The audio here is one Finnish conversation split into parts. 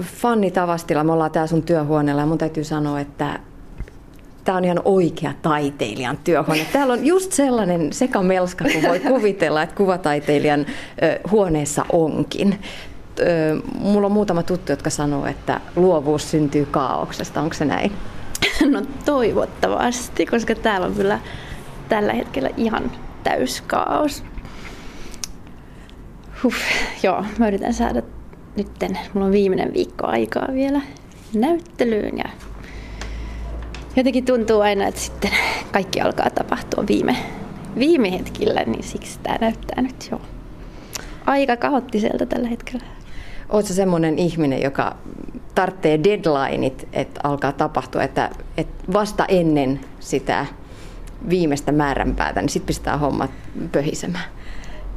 Fanni Tavastila, me ollaan täällä sun työhuoneella ja mun täytyy sanoa, että tämä on ihan oikea taiteilijan työhuone. Täällä on just sellainen sekamelska, kun voi kuvitella, että kuvataiteilijan huoneessa onkin. Mulla on muutama tuttu, jotka sanoo, että luovuus syntyy kaauksesta. Onko se näin? No toivottavasti, koska täällä on kyllä tällä hetkellä ihan täys kaos. Huh, joo, mä yritän saada nytten, mulla on viimeinen viikko aikaa vielä näyttelyyn ja jotenkin tuntuu aina, että sitten kaikki alkaa tapahtua viime, viime hetkillä, niin siksi tämä näyttää nyt jo aika kaoottiselta tällä hetkellä. Oletko semmoinen ihminen, joka tarvitsee deadlineit, että alkaa tapahtua, että, että vasta ennen sitä viimeistä määränpäätä, niin sitten pistää hommat pöhisemään?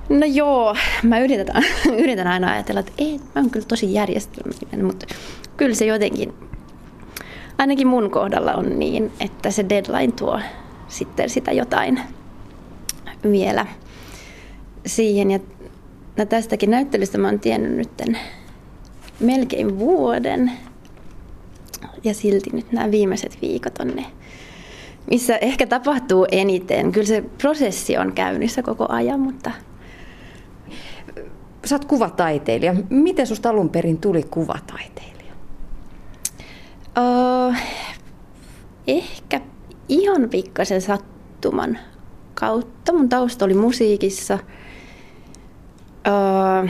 No joo, mä yritän, yritän aina ajatella, että ei, mä oon kyllä tosi järjestelmällinen, mutta kyllä se jotenkin, ainakin mun kohdalla on niin, että se deadline tuo sitten sitä jotain vielä siihen. Ja no tästäkin näyttelystä mä oon tiennyt nyt melkein vuoden. Ja silti nyt nämä viimeiset viikot on ne, missä ehkä tapahtuu eniten. Kyllä se prosessi on käynnissä koko ajan, mutta Sä oot kuvataiteilija. Miten susta alun perin tuli kuvataiteilija? Uh, ehkä ihan pikkasen sattuman kautta. Mun tausta oli musiikissa. Uh,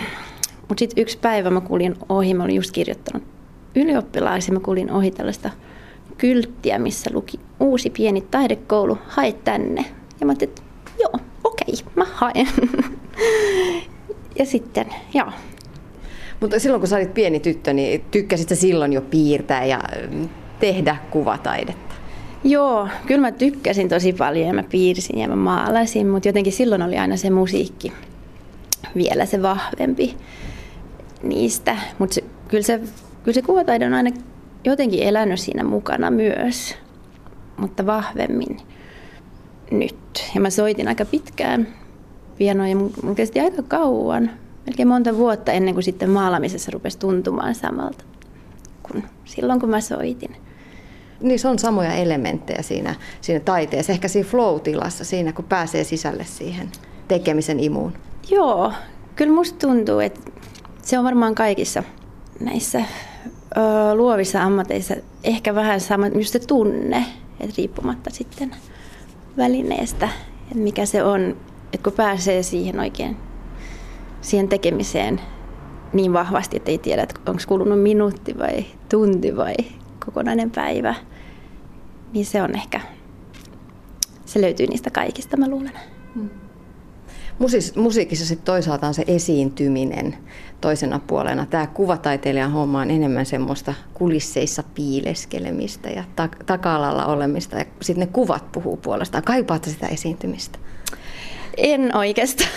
Mutta sitten yksi päivä mä kuulin ohi, mä olin just kirjoittanut ylioppilaisen, mä kuulin ohi tällaista kylttiä, missä luki uusi pieni taidekoulu, hae tänne. Ja mä ajattelin, että joo, okei, mä haen. ja sitten, joo. Mutta silloin kun sä olit pieni tyttö, niin tykkäsit sä silloin jo piirtää ja mm, tehdä kuvataidetta? Joo, kyllä mä tykkäsin tosi paljon ja mä piirsin ja mä maalasin, mutta jotenkin silloin oli aina se musiikki vielä se vahvempi niistä. Mutta kyllä, se, kyllä se kuvataide on aina jotenkin elänyt siinä mukana myös, mutta vahvemmin nyt. Ja mä soitin aika pitkään pianoa ja mun kesti aika kauan, melkein monta vuotta ennen kuin sitten maalaamisessa rupesi tuntumaan samalta kuin silloin kun mä soitin. Niin se on samoja elementtejä siinä, siinä taiteessa, ehkä siinä flow-tilassa, siinä kun pääsee sisälle siihen tekemisen imuun. Joo, kyllä musta tuntuu, että se on varmaan kaikissa näissä ö, luovissa ammateissa ehkä vähän sama, just se tunne, että riippumatta sitten välineestä, että mikä se on, että kun pääsee siihen oikein, siihen tekemiseen niin vahvasti, että ei tiedä, että onko kulunut minuutti vai tunti vai kokonainen päivä, niin se on ehkä, se löytyy niistä kaikista, mä luulen. Hmm. musiikissa sitten toisaalta on se esiintyminen toisena puolena. Tämä kuvataiteilijan homma on enemmän semmoista kulisseissa piileskelemistä ja taka-alalla olemista. Ja sitten ne kuvat puhuu puolestaan. Kaipaatte sitä esiintymistä? En oikeastaan.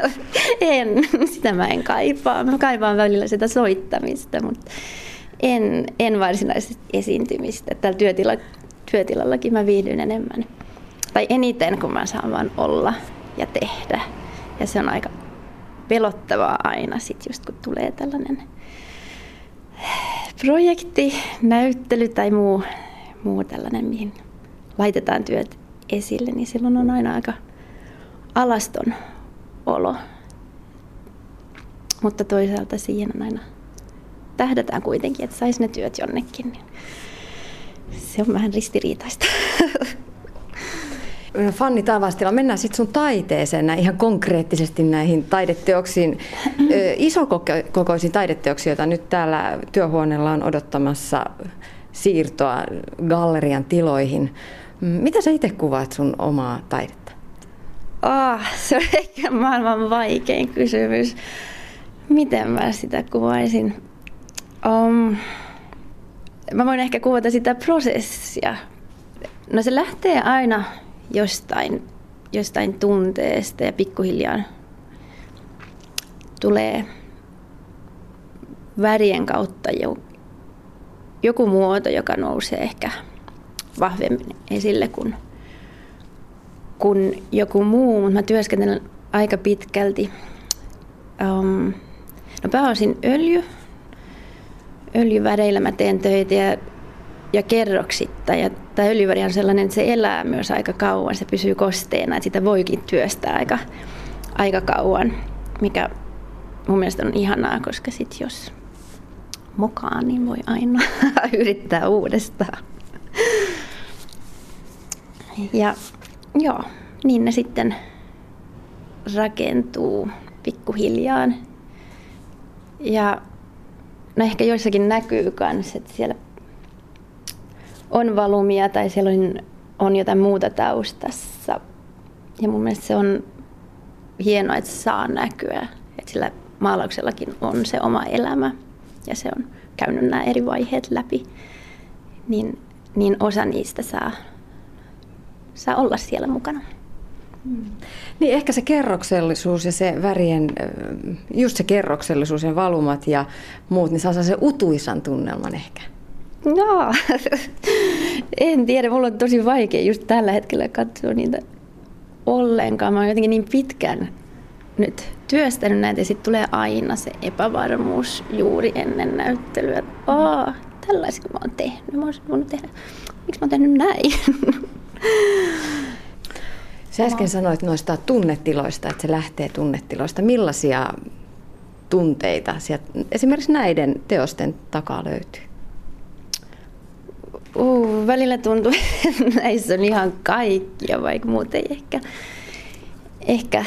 en. Sitä mä en kaipaa. Mä kaipaan välillä sitä soittamista, mutta en, en varsinaisesti esiintymistä. Tällä työtila, työtilallakin mä viihdyn enemmän. Tai eniten, kun mä saan vaan olla ja tehdä. Ja se on aika pelottavaa aina sit just kun tulee tällainen projekti, näyttely tai muu, muu tällainen, mihin laitetaan työt esille, niin silloin on aina aika alaston olo. Mutta toisaalta siihen on aina tähdätään kuitenkin, että saisi ne työt jonnekin. Niin se on vähän ristiriitaista. Fanni Tavastila, mennään sitten sun taiteeseen näin ihan konkreettisesti näihin taideteoksiin, isokokoisiin taideteoksiin, joita nyt täällä työhuoneella on odottamassa siirtoa gallerian tiloihin. Mitä sä itse kuvaat sun omaa taidetta? Oh, se on ehkä maailman vaikein kysymys. Miten mä sitä kuvaisin? Um, mä voin ehkä kuvata sitä prosessia. No se lähtee aina jostain, jostain tunteesta ja pikkuhiljaa tulee värien kautta joku muoto, joka nousee ehkä vahvemmin esille kuin, kuin joku muu, mutta mä työskentelen aika pitkälti. Um, no pääosin öljy, öljyväreillä mä teen töitä ja, ja kerroksitta. Ja tämä öljyväri on sellainen, että se elää myös aika kauan, se pysyy kosteena, että sitä voikin työstää aika, aika kauan, mikä mun mielestä on ihanaa, koska sit jos mokaa, niin voi aina yrittää uudestaan. Ja joo, niin ne sitten rakentuu pikkuhiljaa. Ja no ehkä joissakin näkyy myös, että siellä on valumia tai siellä on, on jotain muuta taustassa. Ja mun mielestä se on hienoa, että se saa näkyä. Että sillä maalauksellakin on se oma elämä ja se on käynyt nämä eri vaiheet läpi. Niin, niin osa niistä saa, saa olla siellä mukana. Mm. Niin ehkä se kerroksellisuus ja se värien, just se kerroksellisuus ja valumat ja muut, niin saa se utuisan tunnelman ehkä. No, en tiedä. Mulla on tosi vaikea just tällä hetkellä katsoa niitä ollenkaan. Mä oon jotenkin niin pitkään nyt työstänyt näitä ja sitten tulee aina se epävarmuus juuri ennen näyttelyä. Aa, tällaisia mä oon tehnyt. Mä oon tehdä. Miksi mä oon tehnyt näin? Sä äsken sanoit noista tunnetiloista, että se lähtee tunnetiloista. Millaisia tunteita sieltä, esimerkiksi näiden teosten takaa löytyy? Uh, välillä tuntuu, että näissä on ihan kaikkia, vaikka muuten ei ehkä, ehkä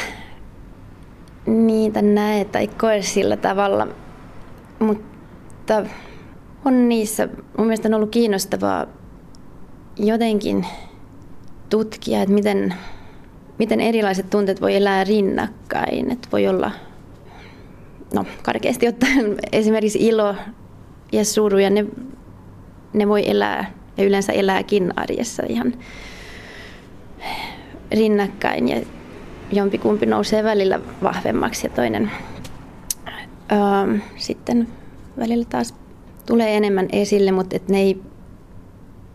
niitä näe tai koe sillä tavalla. Mutta on niissä, mun mielestä on ollut kiinnostavaa jotenkin tutkia, että miten, miten erilaiset tunteet voi elää rinnakkain. Että voi olla, no karkeasti ottaen esimerkiksi ilo ja suru ja ne, ne voi elää ja yleensä elääkin arjessa ihan rinnakkain ja jompikumpi nousee välillä vahvemmaksi ja toinen öö, sitten välillä taas tulee enemmän esille, mutta et ne ei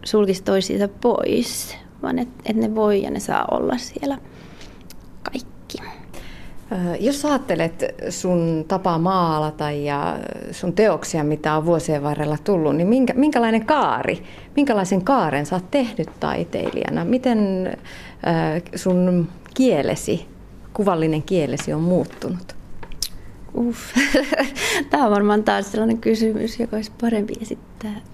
sulkisi toisiinsa pois, vaan että et ne voi ja ne saa olla siellä kaikki. Jos ajattelet sun tapaa maalata ja sun teoksia, mitä on vuosien varrella tullut, niin minkä, minkälainen kaari, minkälaisen kaaren sä oot tehnyt taiteilijana? Miten sun kielesi, kuvallinen kielesi on muuttunut? Uff. Tämä on varmaan taas sellainen kysymys, joka olisi parempi esittää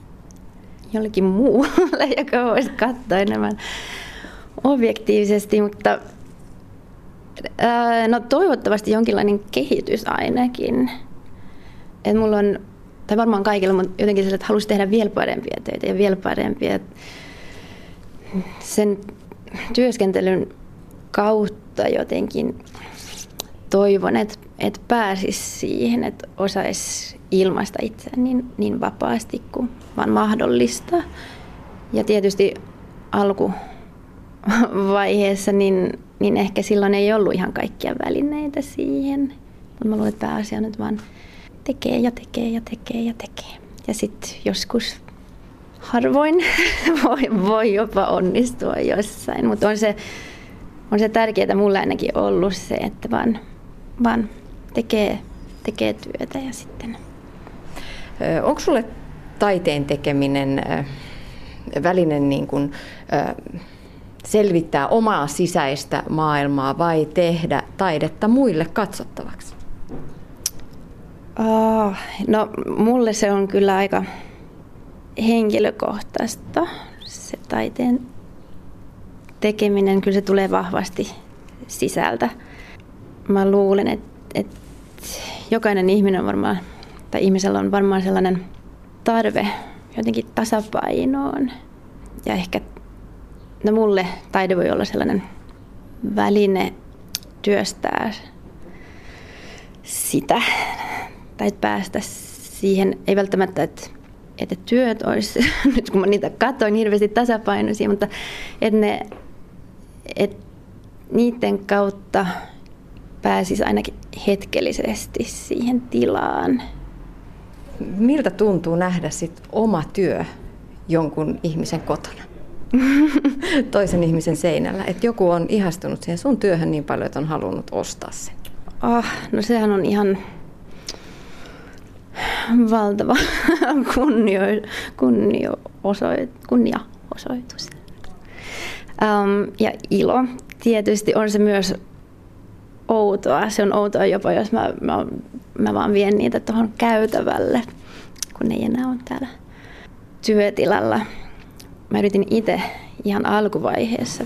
jollekin muulle, joka voisi katsoa enemmän objektiivisesti, mutta no toivottavasti jonkinlainen kehitys ainakin. Et mulla on, tai varmaan kaikilla, mutta jotenkin sillä, että halusi tehdä vielä parempia töitä ja vielä parempia. Sen työskentelyn kautta jotenkin toivon, että, että pääsisi siihen, että osaisi ilmaista itseään niin, niin vapaasti kuin vaan mahdollista. Ja tietysti alkuvaiheessa niin, niin ehkä silloin ei ollut ihan kaikkia välineitä siihen. Mutta mä luulen, että pääasia että vaan tekee ja tekee ja tekee ja tekee. Ja sitten joskus harvoin voi, voi jopa onnistua jossain, mutta on se, on se tärkeää mulle ainakin ollut se, että vaan, vaan tekee, tekee työtä ja sitten Onko sulle taiteen tekeminen väline niin kuin, selvittää omaa sisäistä maailmaa vai tehdä taidetta muille katsottavaksi? Oh, no mulle se on kyllä aika henkilökohtaista se taiteen tekeminen. Kyllä se tulee vahvasti sisältä. Mä luulen, että, että jokainen ihminen on varmaan tai ihmisellä on varmaan sellainen tarve jotenkin tasapainoon. Ja ehkä, no mulle taide voi olla sellainen väline työstää sitä, tai päästä siihen, ei välttämättä, että, että työt olisi, nyt kun mä niitä katsoin, hirveästi tasapainoisia, mutta että ne, että niiden kautta pääsisi ainakin hetkellisesti siihen tilaan, miltä tuntuu nähdä sit oma työ jonkun ihmisen kotona? Toisen ihmisen seinällä. Että joku on ihastunut siihen sun työhön niin paljon, että on halunnut ostaa sen. Oh, no sehän on ihan valtava kunnio, kunnio osoit, kunniaosoitus. Um, ja ilo. Tietysti on se myös outoa. Se on outoa jopa, jos mä, mä, mä vaan vien niitä tuohon käytävälle, kun ne ei enää ole täällä työtilalla. Mä yritin itse ihan alkuvaiheessa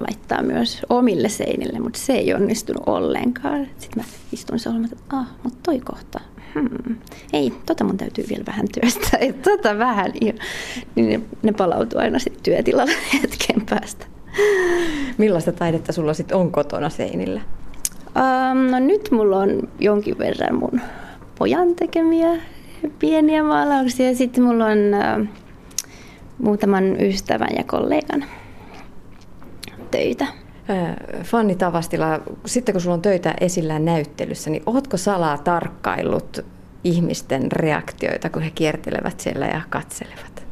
laittaa myös omille seinille, mutta se ei onnistunut ollenkaan. Sitten mä istun solmat, että ah, mutta toi kohta, hmm, ei, tota mun täytyy vielä vähän työstää, että tota vähän. Niin ne, ne palautuu aina sitten työtilalle hetken päästä. Millaista taidetta sulla sitten on kotona seinillä? Um, no nyt mulla on jonkin verran mun pojan tekemiä pieniä maalauksia ja sitten mulla on uh, muutaman ystävän ja kollegan töitä. Fanni Tavastila, sitten kun sulla on töitä esillään näyttelyssä, niin ootko salaa tarkkaillut ihmisten reaktioita, kun he kiertelevät siellä ja katselevat?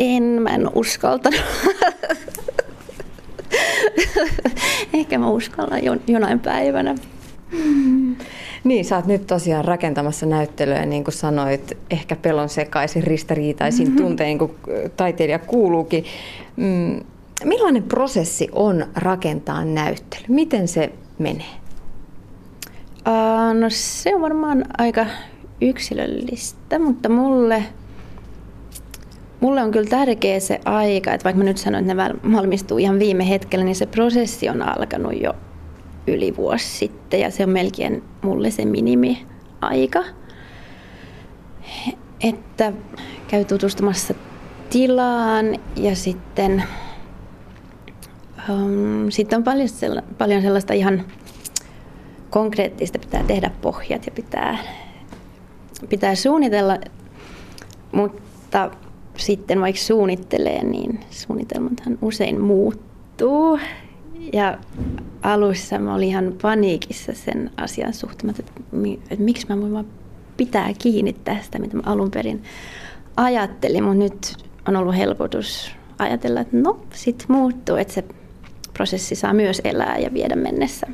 En, mä en uskaltanut. Ehkä mä uskallan jonain päivänä. Niin, sä oot nyt tosiaan rakentamassa näyttelyä, niin kuin sanoit, ehkä pelon sekaisin, ristiriitaisin mm-hmm. tuntein, kun taiteilija kuuluukin. Mm, millainen prosessi on rakentaa näyttely? Miten se menee? Uh, no se on varmaan aika yksilöllistä, mutta mulle, mulle on kyllä tärkeä se aika, että vaikka mä nyt sanoin, että ne valmistuu ihan viime hetkellä, niin se prosessi on alkanut jo yli vuosi sitten ja se on melkein mulle se minimiaika. Että käy tutustumassa tilaan ja sitten um, sitten on paljon, sella, paljon sellaista ihan konkreettista, pitää tehdä pohjat ja pitää, pitää suunnitella, mutta sitten vaikka suunnittelee, niin suunnitelmathan usein muuttuu. Ja alussa mä olin ihan paniikissa sen asian suhteen, että, että miksi mä voin vaan pitää kiinni tästä, mitä mä alun perin ajattelin, mutta nyt on ollut helpotus ajatella, että no, sit muuttuu, että se prosessi saa myös elää ja viedä mennessä.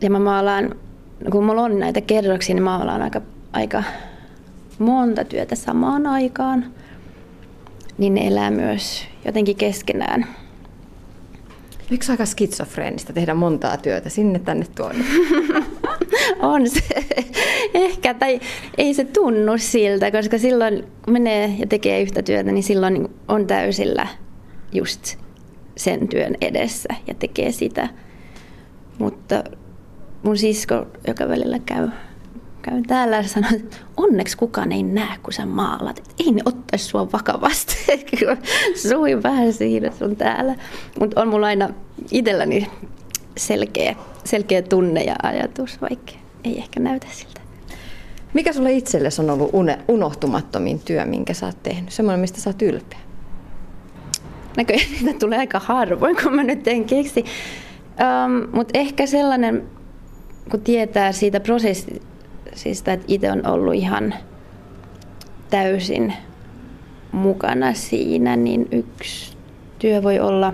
Ja mä maalaan, kun mulla on näitä kerroksia, niin maalaan aika, aika monta työtä samaan aikaan, niin ne elää myös jotenkin keskenään. Miksi aika skitsofreenista tehdä montaa työtä sinne tänne tuonne? on se ehkä, tai ei se tunnu siltä, koska silloin kun menee ja tekee yhtä työtä, niin silloin on täysillä just sen työn edessä ja tekee sitä. Mutta mun sisko, joka välillä käy, käy täällä, sanoo, että onneksi kukaan ei näe, kun sä maalat. Että ei ne ottaisi sua vakavasti. Sui vähän siinä sun täällä. Mutta on mulla aina itselläni selkeä, selkeä tunne ja ajatus, vaikka ei ehkä näytä siltä. Mikä sulle itsellesi on ollut unohtumattomin työ, minkä sä oot tehnyt? Semmoinen, mistä sä oot ylpeä? näköjään niitä tulee aika harvoin, kun mä nyt en keksi. Um, Mutta ehkä sellainen, kun tietää siitä prosessista, että itse on ollut ihan täysin mukana siinä, niin yksi työ voi olla,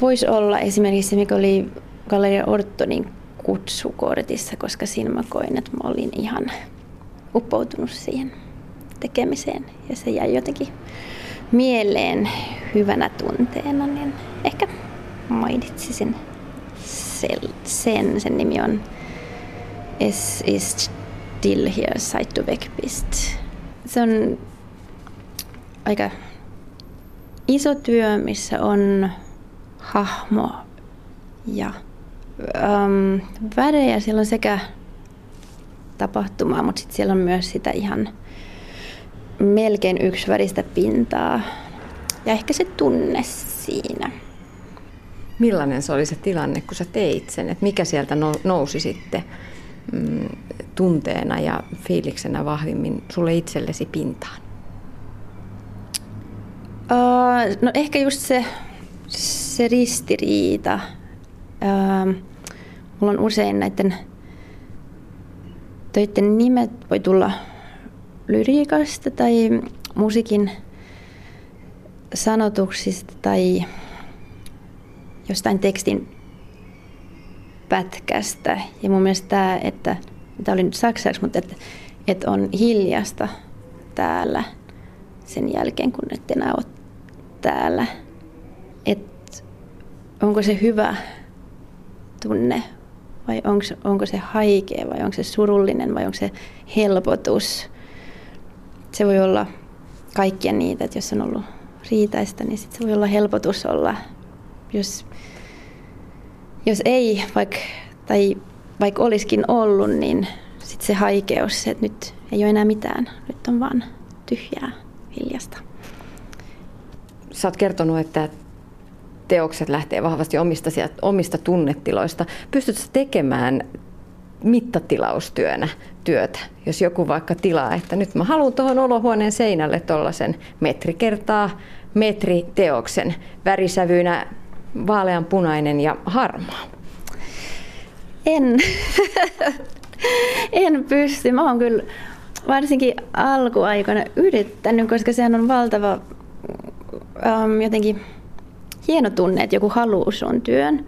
voisi olla esimerkiksi se, mikä oli Galleria Ortonin kutsukortissa, koska siinä mä koin, että mä olin ihan uppoutunut siihen tekemiseen ja se jäi jotenkin mieleen hyvänä tunteena, niin ehkä mainitsisin sen. Sen nimi on Es ist still here, du weg bist. Se on aika iso työ, missä on hahmo ja ähm, värejä. Siellä on sekä tapahtumaa, mutta sitten siellä on myös sitä ihan melkein yksi väristä pintaa ja ehkä se tunne siinä. Millainen se oli se tilanne, kun sä teit sen? Et mikä sieltä nousi sitten tunteena ja fiiliksenä vahvimmin sulle itsellesi pintaan? Uh, no ehkä just se, se ristiriita. Uh, mulla on usein näiden töiden nimet voi tulla lyriikasta tai musiikin sanotuksista tai jostain tekstin pätkästä. Ja mun mielestä tämä, että tämä oli nyt saksaksi, mutta että että on hiljasta täällä sen jälkeen, kun et enää ole täällä. Että onko se hyvä tunne vai onko, onko se haikea vai onko se surullinen vai onko se helpotus. Se voi olla kaikkia niitä, että jos on ollut riitaista, niin sit se voi olla helpotus olla, jos, jos ei, vaikka, tai vaikka olisikin ollut, niin sitten se haikeus, että nyt ei ole enää mitään, nyt on vaan tyhjää, hiljasta. Sä oot kertonut, että teokset lähtee vahvasti omista, omista tunnetiloista. Pystytkö tekemään mittatilaustyönä työtä, jos joku vaikka tilaa, että nyt mä haluan tuohon olohuoneen seinälle tuollaisen metri kertaa metri teoksen värisävyynä vaaleanpunainen ja harmaa. En, en pysty. Mä oon kyllä varsinkin alkuaikana yrittänyt, koska sehän on valtava um, jotenkin hieno tunne, että joku haluaa sun työn.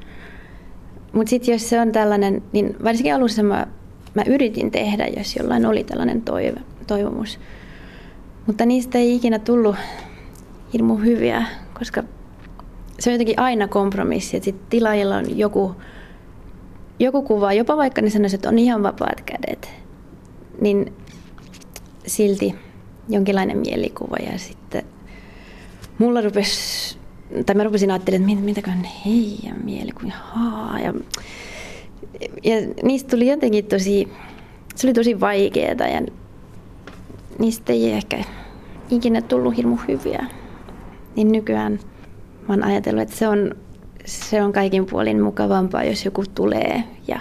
Mutta sitten jos se on tällainen, niin varsinkin alussa mä, mä yritin tehdä, jos jollain oli tällainen toive, toivomus. Mutta niistä ei ikinä tullut hirmu hyviä, koska se on jotenkin aina kompromissi, että sitten tilaajilla on joku, joku kuva, jopa vaikka ne sanoisivat, että on ihan vapaat kädet, niin silti jonkinlainen mielikuva ja sitten mulla rupesi, tai mä rupesin ajattelemaan, että mitäköhän heidän mielikuva, haa, ja, ja niistä tuli jotenkin tosi, se oli tosi vaikeaa ja niistä ei ehkä ikinä tullut hirmu hyviä. Niin nykyään mä oon ajatellut, että se on, se on kaikin puolin mukavampaa, jos joku tulee ja,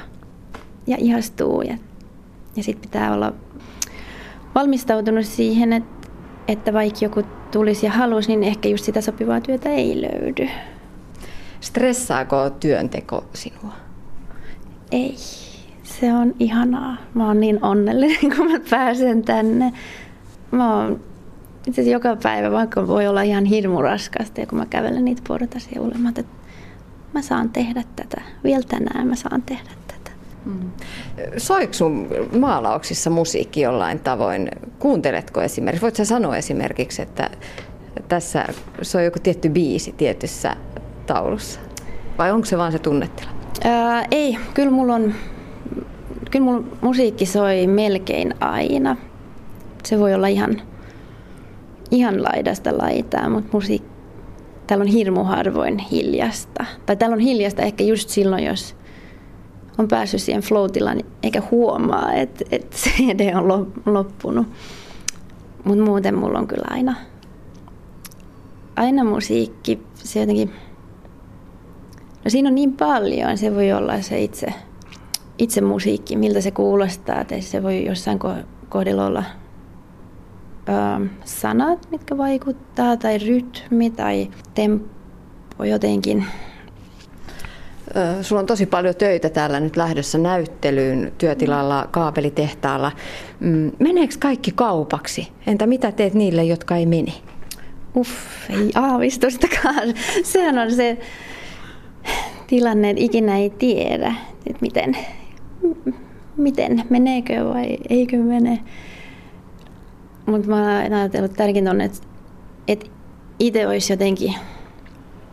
ja ihastuu. Ja, ja sitten pitää olla valmistautunut siihen, että, että vaikka joku tulisi ja halusi, niin ehkä just sitä sopivaa työtä ei löydy. Stressaako työnteko sinua? Ei. Se on ihanaa. Mä oon niin onnellinen, kun mä pääsen tänne. Mä oon itse joka päivä, vaikka voi olla ihan hirmu raskasta, ja kun mä kävelen niitä portaisia ulemat, että mä saan tehdä tätä. Vielä tänään mä saan tehdä tätä. Mm. Soiko sun maalauksissa musiikki jollain tavoin? Kuunteletko esimerkiksi? Voitko sanoa esimerkiksi, että tässä se on joku tietty biisi tietyssä taulussa? Vai onko se vaan se tunnetila? Ää, ei, kyllä mulla on kyllä mulla musiikki soi melkein aina. Se voi olla ihan ihan laidasta laitaa, mutta musiikki, täällä on hirmu harvoin hiljasta. Tai täällä on hiljasta ehkä just silloin, jos on päässyt siihen flow eikä huomaa, että, että CD on loppunut. Mutta muuten mulla on kyllä aina, aina musiikki, se jotenkin, no siinä on niin paljon, se voi olla se itse, itse musiikki, miltä se kuulostaa, että se voi jossain kohdilla olla ö, sanat, mitkä vaikuttaa, tai rytmi tai tempo jotenkin. Sulla on tosi paljon töitä täällä nyt lähdössä näyttelyyn työtilalla, kaapelitehtaalla. Mm, meneekö kaikki kaupaksi? Entä mitä teet niille, jotka ei meni? Uff, ei aavistustakaan. Sehän on se tilanne, että ikinä ei tiedä, että miten, miten meneekö vai eikö mene. Mutta mä oon ajatellut tärkeintä on, että, että itse olisi jotenkin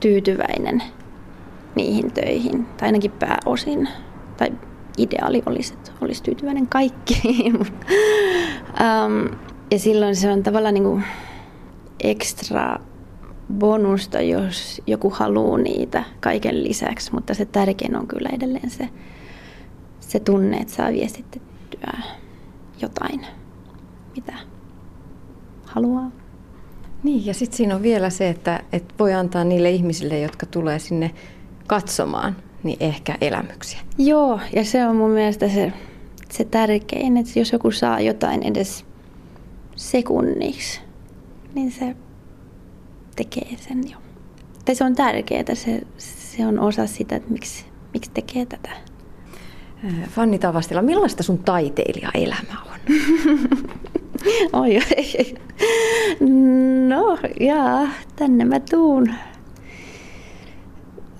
tyytyväinen niihin töihin, tai ainakin pääosin. Tai ideaali olisi, että olisi tyytyväinen kaikkiin. um, ja silloin se on tavallaan niin kuin ekstra bonusta, jos joku haluaa niitä kaiken lisäksi, mutta se tärkein on kyllä edelleen se, se tunne, että saa viestitettyä jotain, mitä haluaa. Niin, ja sitten siinä on vielä se, että, että voi antaa niille ihmisille, jotka tulee sinne katsomaan, niin ehkä elämyksiä. Joo, ja se on mun mielestä se, se tärkein, että jos joku saa jotain edes sekunniksi, niin se tekee sen jo. Tai se on tärkeää, se, se on osa sitä, että miksi, miksi tekee tätä. Fanni Tavastila, millaista sun taiteilijaelämä on? oi, oi. No, jaa, tänne mä tuun.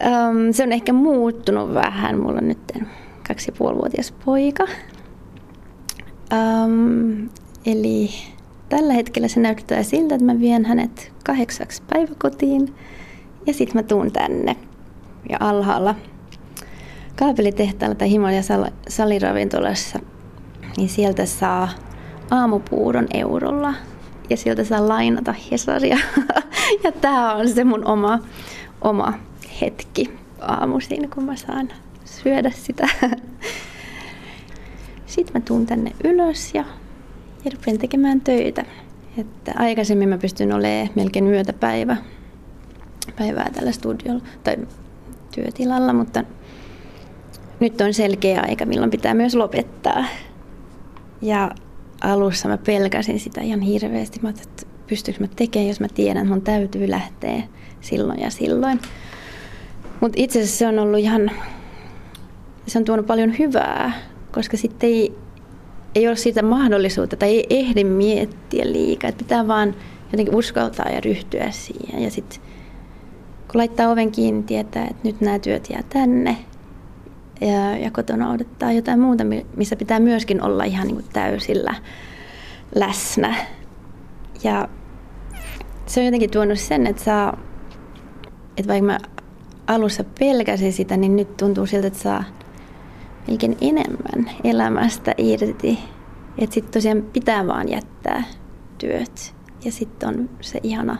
Um, se on ehkä muuttunut vähän. Mulla on nyt kaksi ja puolivuotias poika. Um, eli tällä hetkellä se näyttää siltä, että mä vien hänet kahdeksaksi päiväkotiin ja sitten mä tuun tänne. Ja alhaalla kaapelitehtaalla tai Himalaya saliravintolassa, niin sieltä saa aamupuuron eurolla ja sieltä saa lainata Hesaria. ja tämä on se mun oma, oma hetki aamuisin, kun mä saan syödä sitä. Sitten mä tuun tänne ylös ja, ja rupean tekemään töitä. Että aikaisemmin mä pystyn olemaan melkein yötä päivä, päivää tällä studiolla tai työtilalla, mutta nyt on selkeä aika, milloin pitää myös lopettaa. Ja alussa mä pelkäsin sitä ihan hirveästi. Mä että pystyykö mä tekemään, jos mä tiedän, että mun täytyy lähteä silloin ja silloin. Mutta itse asiassa se on ollut ihan, se on tuonut paljon hyvää, koska sitten ei, ei ole siitä mahdollisuutta tai ei ehdi miettiä liikaa. Että pitää vaan jotenkin uskaltaa ja ryhtyä siihen. Ja sitten kun laittaa oven kiinni, tietää, että nyt nämä työt jää tänne ja, ja kotona odottaa jotain muuta, missä pitää myöskin olla ihan niin kuin täysillä läsnä. Ja se on jotenkin tuonut sen, että, saa, että vaikka mä alussa pelkäsin sitä, niin nyt tuntuu siltä, että saa melkein enemmän elämästä irti. Että sitten tosiaan pitää vaan jättää työt. Ja sitten on se ihana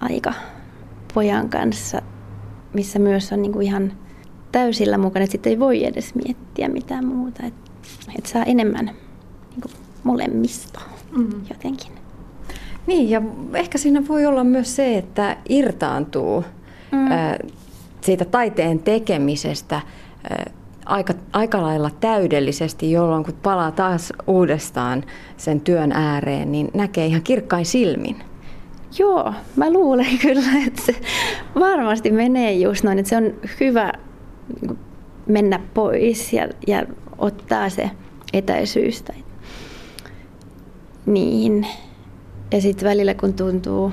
aika pojan kanssa, missä myös on niinku ihan täysillä mukana, että sitten ei voi edes miettiä mitään muuta. Että et saa enemmän niinku molemmista mm. jotenkin. Niin, ja ehkä siinä voi olla myös se, että irtaantuu mm. ä, siitä taiteen tekemisestä ä, aika, aika lailla täydellisesti, jolloin kun palaa taas uudestaan sen työn ääreen, niin näkee ihan kirkkain silmin. Joo, mä luulen kyllä, että se varmasti menee just noin, että se on hyvä niin mennä pois ja, ja ottaa se etäisyys. Tai... Niin. Ja sitten välillä kun tuntuu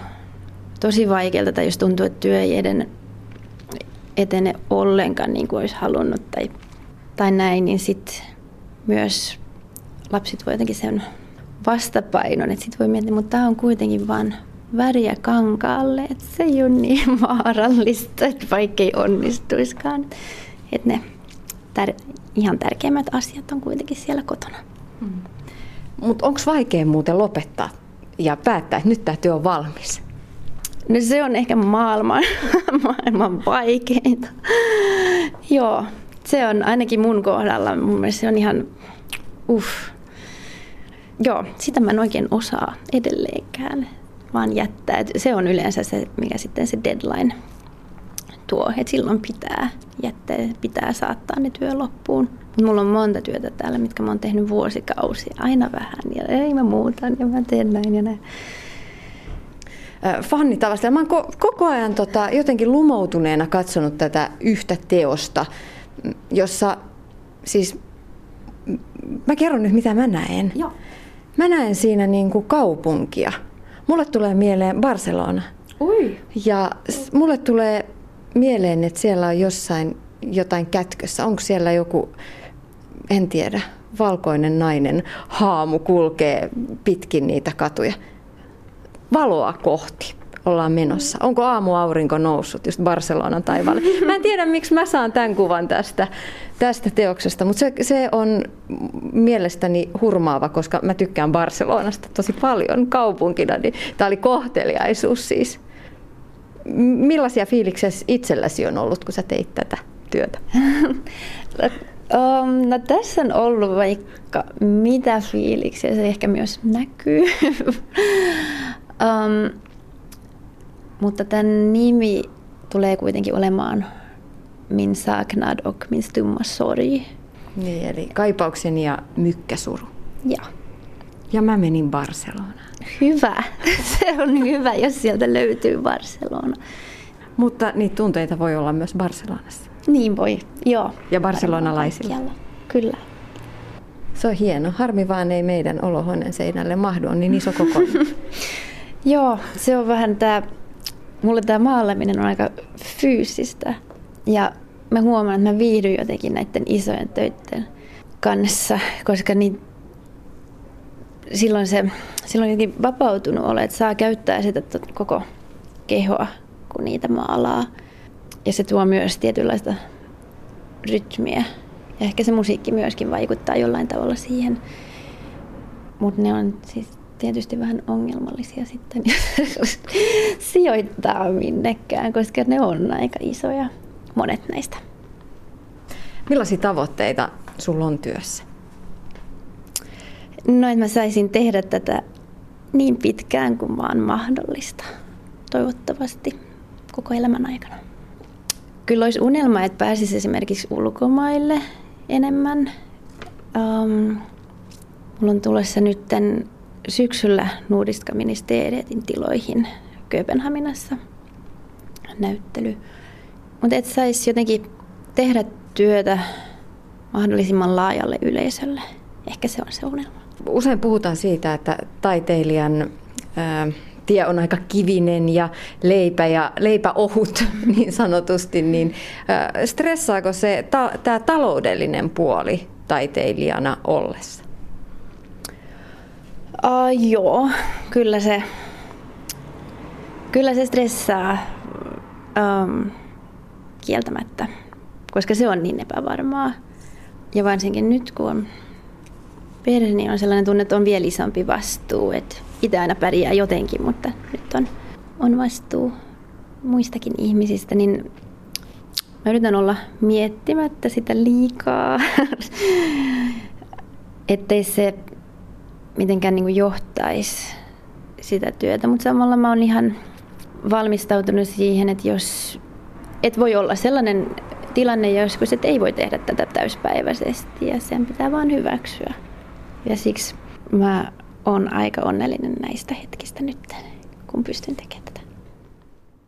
tosi vaikealta tai jos tuntuu, että työ ei edene, etene ollenkaan niin kuin olisi halunnut tai, tai näin, niin sitten myös lapset voi jotenkin sen vastapainon, että sitten voi miettiä, mutta tämä on kuitenkin vain väriä kankaalle, että se ei ole niin vaarallista, että vaikka ei onnistuiskaan. Että ne tär- ihan tärkeimmät asiat on kuitenkin siellä kotona. Mm. Mutta onko vaikea muuten lopettaa ja päättää, että nyt tämä työ on valmis? No se on ehkä maailman, maailman vaikeinta. Joo, se on ainakin mun kohdalla. Mun mielestä se on ihan, uff. Joo, sitä mä en oikein osaa edelleenkään vaan jättää. Se on yleensä se, mikä sitten se deadline tuo, että silloin pitää jättää, pitää saattaa ne työ loppuun. Mut mulla on monta työtä täällä, mitkä mä oon tehnyt vuosikausia, aina vähän, ja ei mä muutan, ja mä teen näin ja näin. Fanni Tavasta, mä oon ko- koko ajan tota, jotenkin lumoutuneena katsonut tätä yhtä teosta, jossa siis, mä kerron nyt mitä mä näen. Joo. Mä näen siinä niin kuin kaupunkia, Mulle tulee mieleen Barcelona. Ui. Ja mulle tulee mieleen, että siellä on jossain jotain kätkössä. Onko siellä joku, en tiedä, valkoinen nainen haamu kulkee pitkin niitä katuja. Valoa kohti ollaan menossa. Onko aamuaurinko noussut just Barcelonan taivaalle? Mä en tiedä, miksi mä saan tämän kuvan tästä, tästä teoksesta, mutta se, se on mielestäni hurmaava, koska mä tykkään Barcelonasta tosi paljon kaupunkina. Niin tämä oli kohteliaisuus siis. Millaisia fiiliksiä itselläsi on ollut, kun sä teit tätä työtä? Um, no tässä on ollut vaikka mitä fiiliksiä, se ehkä myös näkyy. um, mutta tämän nimi tulee kuitenkin olemaan Min saknad och min stumma sorg. Niin, eli kaipauksen ja mykkäsuru. Ja. Ja mä menin Barcelonaan. Hyvä. Se on hyvä, jos sieltä löytyy Barcelona. Mutta niitä tunteita voi olla myös Barcelonassa. Niin voi, joo. Ja barcelonalaisilla. Kyllä. Se on hieno. Harmi vaan ei meidän olohuoneen seinälle mahdu, on niin iso koko. joo, se on vähän tämä mulle tämä maalaminen on aika fyysistä. Ja mä huomaan, että mä viihdyn jotenkin näiden isojen töiden kanssa, koska niin, silloin se silloin jotenkin vapautunut olo, että saa käyttää sitä koko kehoa, kun niitä maalaa. Ja se tuo myös tietynlaista rytmiä. Ja ehkä se musiikki myöskin vaikuttaa jollain tavalla siihen. Mutta ne on siis tietysti vähän ongelmallisia sitten, sijoittaa minnekään, koska ne on aika isoja, monet näistä. Millaisia tavoitteita sulla on työssä? No, että mä saisin tehdä tätä niin pitkään kuin vaan mahdollista, toivottavasti koko elämän aikana. Kyllä olisi unelma, että pääsisi esimerkiksi ulkomaille enemmän. Um, mulla on tulossa nyt syksyllä Nuudiska ministerietin tiloihin Kööpenhaminassa näyttely. Mutta että saisi jotenkin tehdä työtä mahdollisimman laajalle yleisölle. Ehkä se on se unelma. Usein puhutaan siitä, että taiteilijan ää, tie on aika kivinen ja leipä ja leipä ohut niin sanotusti, niin ää, stressaako se ta, tämä taloudellinen puoli taiteilijana ollessa? Uh, joo, kyllä se, kyllä se stressaa um, kieltämättä, koska se on niin epävarmaa. Ja varsinkin nyt, kun on perhe, niin on sellainen tunne, että on vielä isompi vastuu. Että aina pärjää jotenkin, mutta nyt on, on vastuu muistakin ihmisistä, niin mä yritän olla miettimättä sitä liikaa, ettei se mitenkään niin johtaisi sitä työtä, mutta samalla mä oon ihan valmistautunut siihen, että jos et voi olla sellainen tilanne joskus, että ei voi tehdä tätä täyspäiväisesti ja sen pitää vaan hyväksyä. Ja siksi mä oon aika onnellinen näistä hetkistä nyt, kun pystyn tekemään